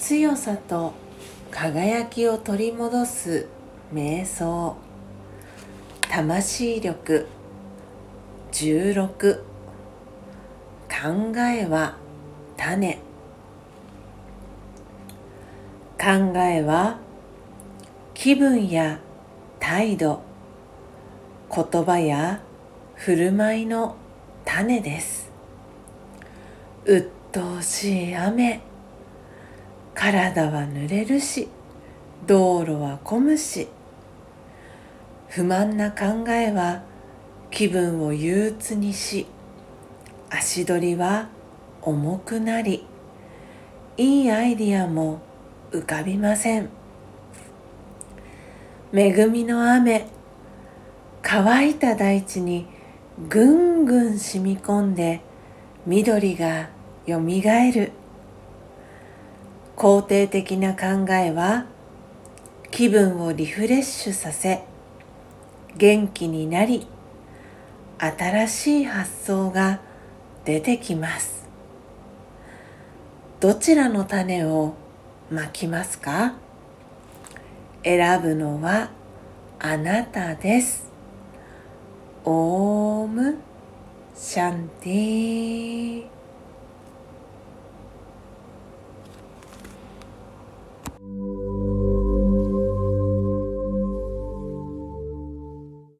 強さと輝きを取り戻す瞑想。魂力。16考えは種。考えは気分や態度。言葉や振る舞いの種です。鬱陶しい雨。体は濡れるし道路は混むし不満な考えは気分を憂鬱にし足取りは重くなりいいアイディアも浮かびません。恵みの雨乾いた大地にぐんぐん染み込んで緑がよみがえる。肯定的な考えは気分をリフレッシュさせ元気になり新しい発想が出てきます。どちらの種をまきますか？選ぶのはあなたです。オームシャンティー。